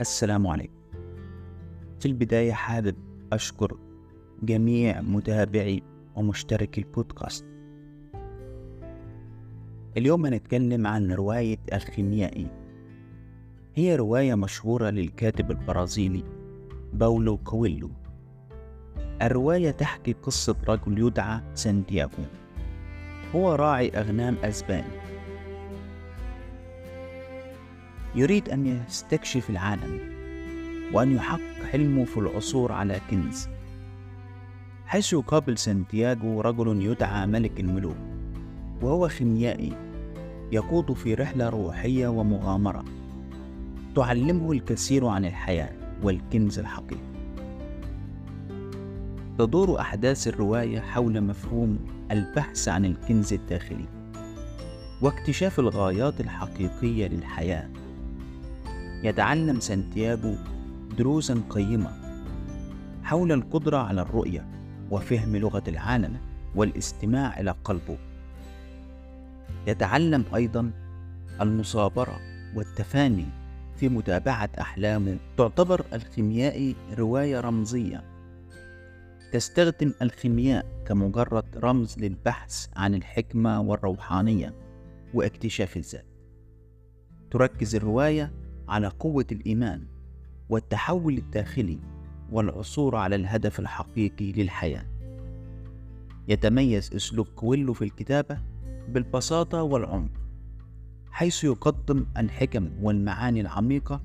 السلام عليكم. في البداية حابب أشكر جميع متابعي ومشتركي البودكاست. اليوم هنتكلم عن رواية الخيميائي. هي رواية مشهورة للكاتب البرازيلي باولو كويلو. الرواية تحكي قصة رجل يدعى سانتياغو. هو راعي أغنام أسباني. يريد أن يستكشف العالم وأن يحقق حلمه في العثور على كنز. حيث يقابل سانتياغو رجل يدعى ملك الملوك وهو خيميائي يقود في رحلة روحية ومغامرة تعلمه الكثير عن الحياة والكنز الحقيقي. تدور أحداث الرواية حول مفهوم البحث عن الكنز الداخلي واكتشاف الغايات الحقيقية للحياة. يتعلم سانتياغو دروسا قيمة حول القدرة على الرؤية وفهم لغة العالم والاستماع إلى قلبه. يتعلم أيضا المصابرة والتفاني في متابعة أحلامه. تعتبر الخيميائي رواية رمزية تستخدم الخيمياء كمجرد رمز للبحث عن الحكمة والروحانية واكتشاف الذات. تركز الرواية على قوة الإيمان والتحول الداخلي والعثور على الهدف الحقيقي للحياة. يتميز أسلوب كويلو في الكتابة بالبساطة والعمق، حيث يقدم الحكم والمعاني العميقة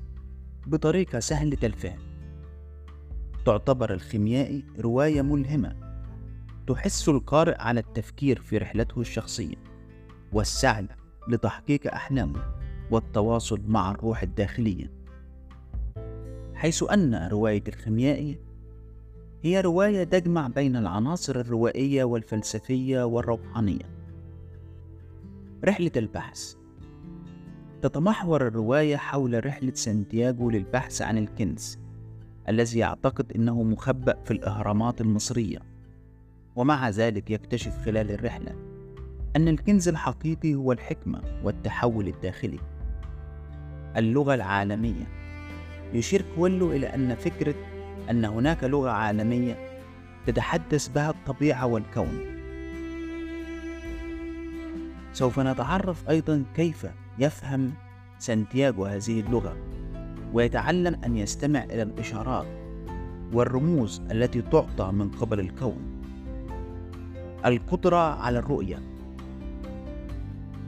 بطريقة سهلة الفهم. تعتبر الخيميائي رواية ملهمة تحث القارئ على التفكير في رحلته الشخصية والسعي لتحقيق أحلامه والتواصل مع الروح الداخلية. حيث أن رواية الخيميائي هي رواية تجمع بين العناصر الروائية والفلسفية والروحانية. رحلة البحث. تتمحور الرواية حول رحلة سانتياغو للبحث عن الكنز الذي يعتقد أنه مخبأ في الأهرامات المصرية. ومع ذلك يكتشف خلال الرحلة أن الكنز الحقيقي هو الحكمة والتحول الداخلي. اللغة العالمية. يشير كويلو إلى أن فكرة أن هناك لغة عالمية تتحدث بها الطبيعة والكون. سوف نتعرف أيضا كيف يفهم سانتياغو هذه اللغة ويتعلم أن يستمع إلى الإشارات والرموز التي تعطى من قبل الكون. القدرة على الرؤية.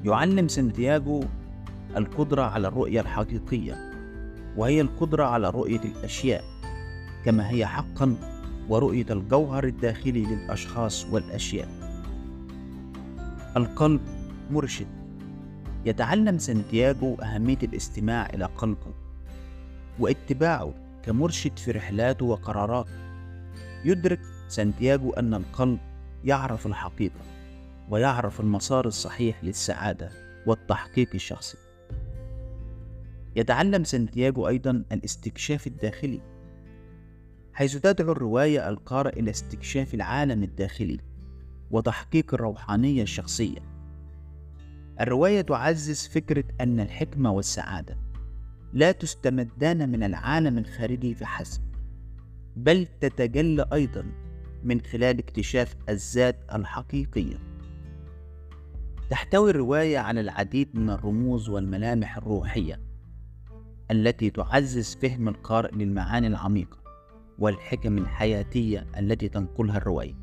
يعلم سانتياغو القدرة على الرؤية الحقيقية وهي القدرة على رؤية الأشياء كما هي حقا ورؤية الجوهر الداخلي للأشخاص والأشياء. القلب مرشد. يتعلم سانتياغو أهمية الاستماع إلى قلبه واتباعه كمرشد في رحلاته وقراراته. يدرك سانتياغو أن القلب يعرف الحقيقة ويعرف المسار الصحيح للسعادة والتحقيق الشخصي. يتعلم سانتياغو أيضا الاستكشاف الداخلي حيث تدعو الرواية القارئ إلى استكشاف العالم الداخلي وتحقيق الروحانية الشخصية. الرواية تعزز فكرة أن الحكمة والسعادة لا تستمدان من العالم الخارجي فحسب بل تتجلى أيضا من خلال اكتشاف الذات الحقيقية. تحتوي الرواية على العديد من الرموز والملامح الروحية التي تعزز فهم القارئ للمعاني العميقة والحكم الحياتية التي تنقلها الرواية.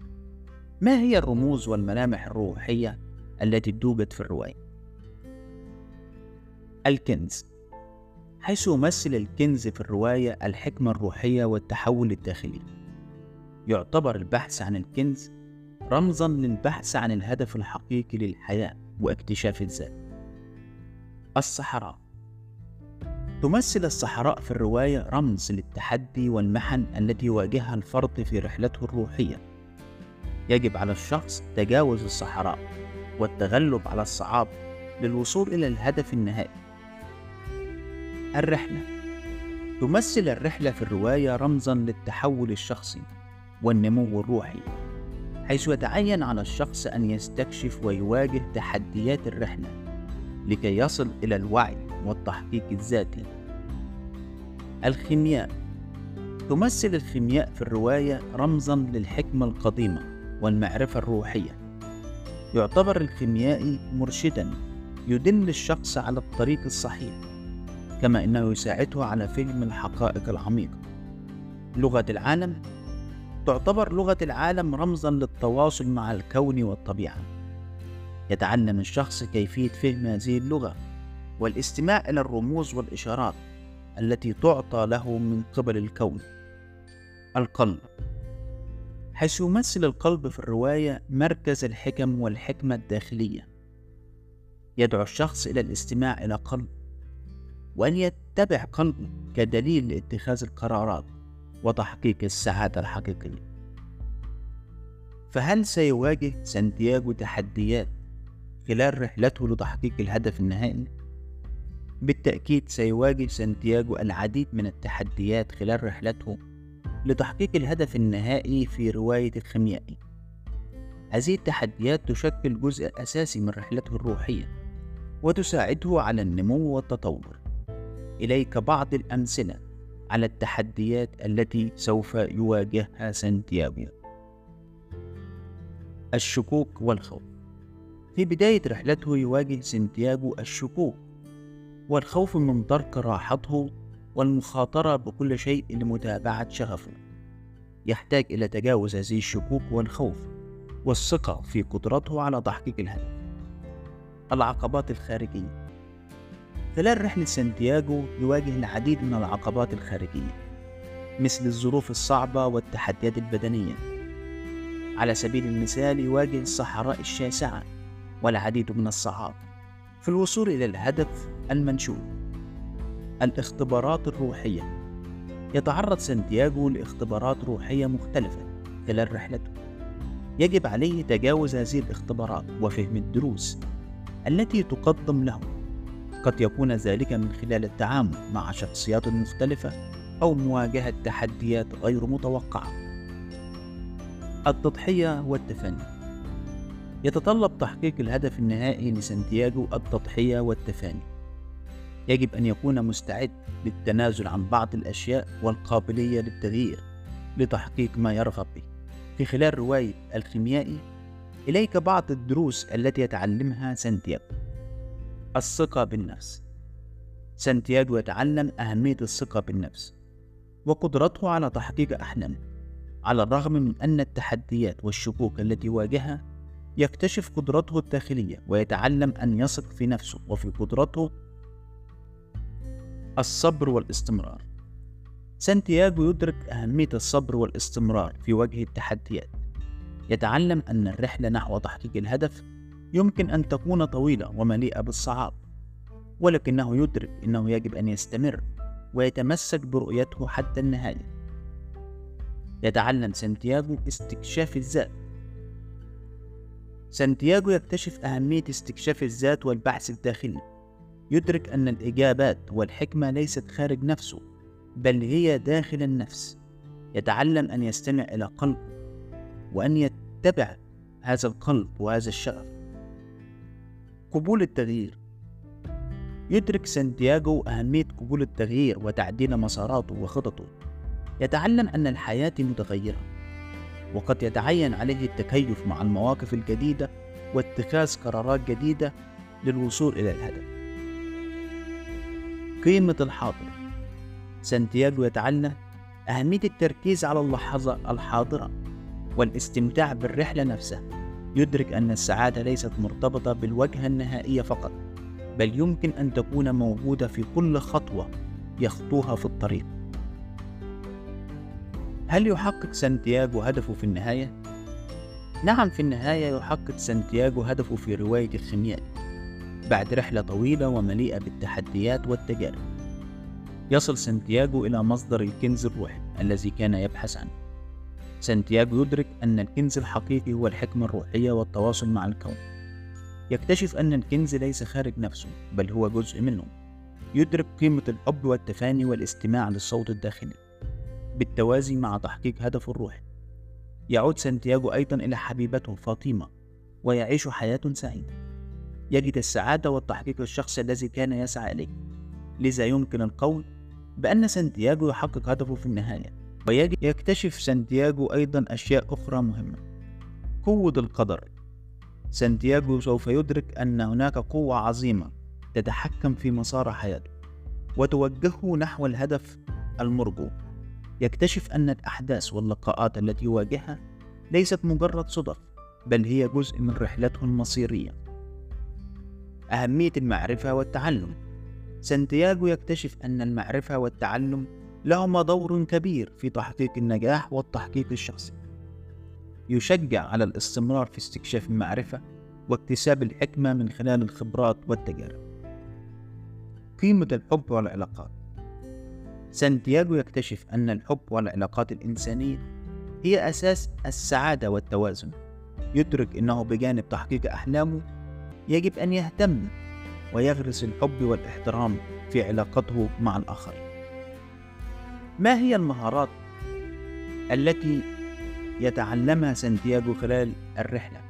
ما هي الرموز والملامح الروحية التي توجد في الرواية؟ الكنز حيث يمثل الكنز في الرواية الحكمة الروحية والتحول الداخلي. يعتبر البحث عن الكنز رمزا للبحث عن الهدف الحقيقي للحياة واكتشاف الذات. الصحراء تمثل الصحراء في الرواية رمز للتحدي والمحن التي يواجهها الفرد في رحلته الروحية. يجب على الشخص تجاوز الصحراء والتغلب على الصعاب للوصول إلى الهدف النهائي. الرحلة تمثل الرحلة في الرواية رمزا للتحول الشخصي والنمو الروحي، حيث يتعين على الشخص أن يستكشف ويواجه تحديات الرحلة لكي يصل إلى الوعي والتحقيق الذاتي الخيمياء. تمثل الخيمياء في الرواية رمزا للحكمة القديمة والمعرفة الروحية. يعتبر الخيميائي مرشدا يدل الشخص على الطريق الصحيح كما إنه يساعده على فهم الحقائق العميقة. لغة العالم تعتبر لغة العالم رمزا للتواصل مع الكون والطبيعة. يتعلم الشخص كيفية فهم هذه اللغة والاستماع إلى الرموز والإشارات. التي تعطى له من قبل الكون القلب. حيث يمثل القلب في الرواية مركز الحكم والحكمة الداخلية. يدعو الشخص إلى الاستماع إلى قلب وأن يتبع قلبه كدليل لاتخاذ القرارات وتحقيق السعادة الحقيقية. فهل سيواجه سانتياغو تحديات خلال رحلته لتحقيق الهدف النهائي؟ بالتأكيد سيواجه سانتياغو العديد من التحديات خلال رحلته لتحقيق الهدف النهائي في رواية الخيميائي. هذه التحديات تشكل جزء أساسي من رحلته الروحية، وتساعده على النمو والتطور. إليك بعض الأمثلة على التحديات التي سوف يواجهها سانتياغو. الشكوك والخوف. في بداية رحلته يواجه سانتياغو الشكوك والخوف من ترك راحته والمخاطرة بكل شيء لمتابعة شغفه. يحتاج إلى تجاوز هذه الشكوك والخوف والثقة في قدرته على تحقيق الهدف. العقبات الخارجية. خلال رحلة سانتياغو يواجه العديد من العقبات الخارجية مثل الظروف الصعبة والتحديات البدنية. على سبيل المثال يواجه الصحراء الشاسعة والعديد من الصعاب في الوصول إلى الهدف المنشود الاختبارات الروحية. يتعرض سانتياغو لاختبارات روحية مختلفة خلال رحلته. يجب عليه تجاوز هذه الاختبارات وفهم الدروس التي تقدم له قد يكون ذلك من خلال التعامل مع شخصيات مختلفة أو مواجهة تحديات غير متوقعة. التضحية والتفاني يتطلب تحقيق الهدف النهائي لسانتياغو التضحية والتفاني. يجب أن يكون مستعد للتنازل عن بعض الأشياء والقابلية للتغيير لتحقيق ما يرغب به. في خلال رواية الخيميائي إليك بعض الدروس التي يتعلمها سانتياغو. الثقة بالنفس. سانتياغو يتعلم أهمية الثقة بالنفس وقدرته على تحقيق أحلامه على الرغم من أن التحديات والشكوك التي واجهها يكتشف قدراته الداخلية ويتعلم أن يثق في نفسه وفي قدرته الصبر والاستمرار. سانتياغو يدرك أهمية الصبر والاستمرار في وجه التحديات. يتعلم أن الرحلة نحو تحقيق الهدف يمكن أن تكون طويلة ومليئة بالصعاب ولكنه يدرك أنه يجب أن يستمر ويتمسك برؤيته حتى النهاية. يتعلم سانتياغو استكشاف الذات سانتياغو يكتشف أهمية استكشاف الذات والبحث الداخلي. يدرك أن الإجابات والحكمة ليست خارج نفسه بل هي داخل النفس. يتعلم أن يستمع إلى قلبه وأن يتبع هذا القلب وهذا الشغف. قبول التغيير. يدرك سانتياغو أهمية قبول التغيير وتعديل مساراته وخططه. يتعلم أن الحياة متغيرة. وقد يتعين عليه التكيف مع المواقف الجديدة واتخاذ قرارات جديدة للوصول إلى الهدف. قيمة الحاضر سانتياغو يتعلم أهمية التركيز على اللحظة الحاضرة والاستمتاع بالرحلة نفسها. يدرك أن السعادة ليست مرتبطة بالوجهة النهائية فقط، بل يمكن أن تكون موجودة في كل خطوة يخطوها في الطريق. هل يحقق سانتياغو هدفه في النهاية؟ نعم في النهاية يحقق سانتياغو هدفه في رواية الخيميائي بعد رحلة طويلة ومليئة بالتحديات والتجارب. يصل سانتياغو إلى مصدر الكنز الروحي الذي كان يبحث عنه. سانتياغو يدرك أن الكنز الحقيقي هو الحكمة الروحية والتواصل مع الكون. يكتشف أن الكنز ليس خارج نفسه بل هو جزء منه. يدرك قيمة الحب والتفاني والاستماع للصوت الداخلي. بالتوازي مع تحقيق هدفه الروحي. يعود سانتياغو أيضا إلى حبيبته فاطمة ويعيش حياة سعيدة. يجد السعادة والتحقيق الشخصي الذي كان يسعى إليه. لذا يمكن القول بأن سانتياغو يحقق هدفه في النهاية ويجب يكتشف سانتياغو أيضا أشياء أخرى مهمة. قوة القدر. سانتياغو سوف يدرك أن هناك قوة عظيمة تتحكم في مسار حياته وتوجهه نحو الهدف المرجو. يكتشف أن الأحداث واللقاءات التي يواجهها ليست مجرد صدف بل هي جزء من رحلته المصيرية. أهمية المعرفة والتعلم. سانتياغو يكتشف أن المعرفة والتعلم لهما دور كبير في تحقيق النجاح والتحقيق الشخصي. يشجع على الاستمرار في استكشاف المعرفة واكتساب الحكمة من خلال الخبرات والتجارب. قيمة الحب والعلاقات. سانتياغو يكتشف أن الحب والعلاقات الإنسانية هي أساس السعادة والتوازن. يدرك أنه بجانب تحقيق أحلامه يجب أن يهتم ويغرس الحب والإحترام في علاقته مع الآخرين ما هي المهارات التي يتعلمها سانتياغو خلال الرحلة؟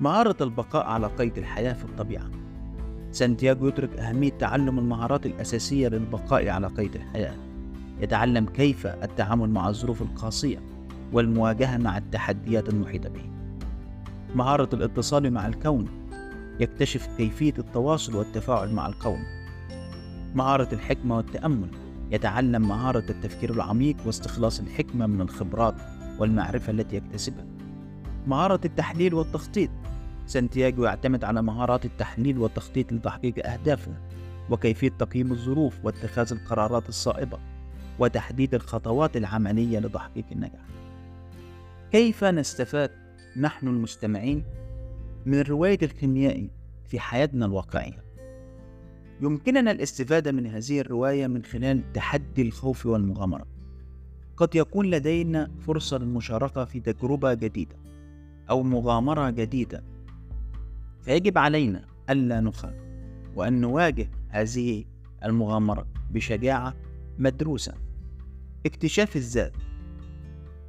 مهارة البقاء على قيد الحياة في الطبيعة. سانتياغو يدرك أهمية تعلم المهارات الأساسية للبقاء على قيد الحياة. يتعلم كيف التعامل مع الظروف القاسية والمواجهة مع التحديات المحيطة به. مهارة الاتصال مع الكون يكتشف كيفية التواصل والتفاعل مع الكون مهارة الحكمة والتأمل يتعلم مهارة التفكير العميق واستخلاص الحكمة من الخبرات والمعرفة التي يكتسبها. مهارة التحليل والتخطيط سانتياغو يعتمد على مهارات التحليل والتخطيط لتحقيق أهدافه وكيفية تقييم الظروف واتخاذ القرارات الصائبة وتحديد الخطوات العملية لتحقيق النجاح. كيف نستفاد نحن المستمعين من رواية الكيميائي في حياتنا الواقعية؟ يمكننا الاستفادة من هذه الرواية من خلال تحدي الخوف والمغامرة. قد يكون لدينا فرصة للمشاركة في تجربة جديدة أو مغامرة جديدة فيجب علينا ألا نخاف وأن نواجه هذه المغامرة بشجاعة مدروسة. اكتشاف الذات.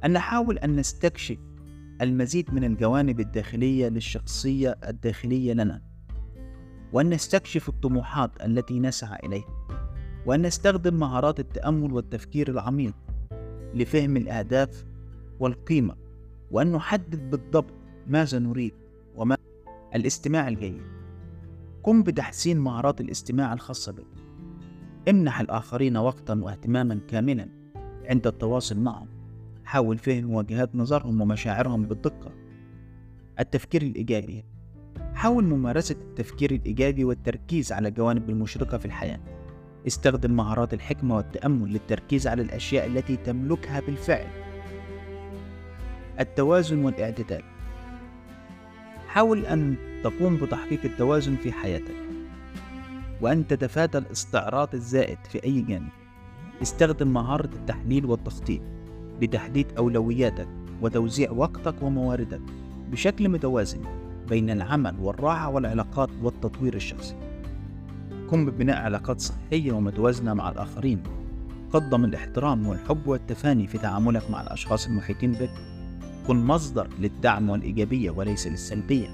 أن نحاول أن نستكشف المزيد من الجوانب الداخلية للشخصية الداخلية لنا. وأن نستكشف الطموحات التي نسعى إليها. وأن نستخدم مهارات التأمل والتفكير العميق لفهم الأهداف والقيمة. وأن نحدد بالضبط ماذا نريد الاستماع الجيد. قم بتحسين مهارات الاستماع الخاصة بك. امنح الآخرين وقتا واهتماما كاملا عند التواصل معهم. حاول فهم وجهات نظرهم ومشاعرهم بالدقة. التفكير الإيجابي. حاول ممارسة التفكير الإيجابي والتركيز على الجوانب المشرقة في الحياة. استخدم مهارات الحكمة والتأمل للتركيز على الأشياء التي تملكها بالفعل. التوازن والاعتدال. حاول أن تقوم بتحقيق التوازن في حياتك وأن تتفادى الاستعراض الزائد في أي جانب. استخدم مهارة التحليل والتخطيط لتحديد أولوياتك وتوزيع وقتك ومواردك بشكل متوازن بين العمل والراحة والعلاقات والتطوير الشخصي. قم ببناء علاقات صحية ومتوازنة مع الآخرين. قدم الاحترام والحب والتفاني في تعاملك مع الأشخاص المحيطين بك. كن مصدر للدعم والإيجابية وليس للسلبية.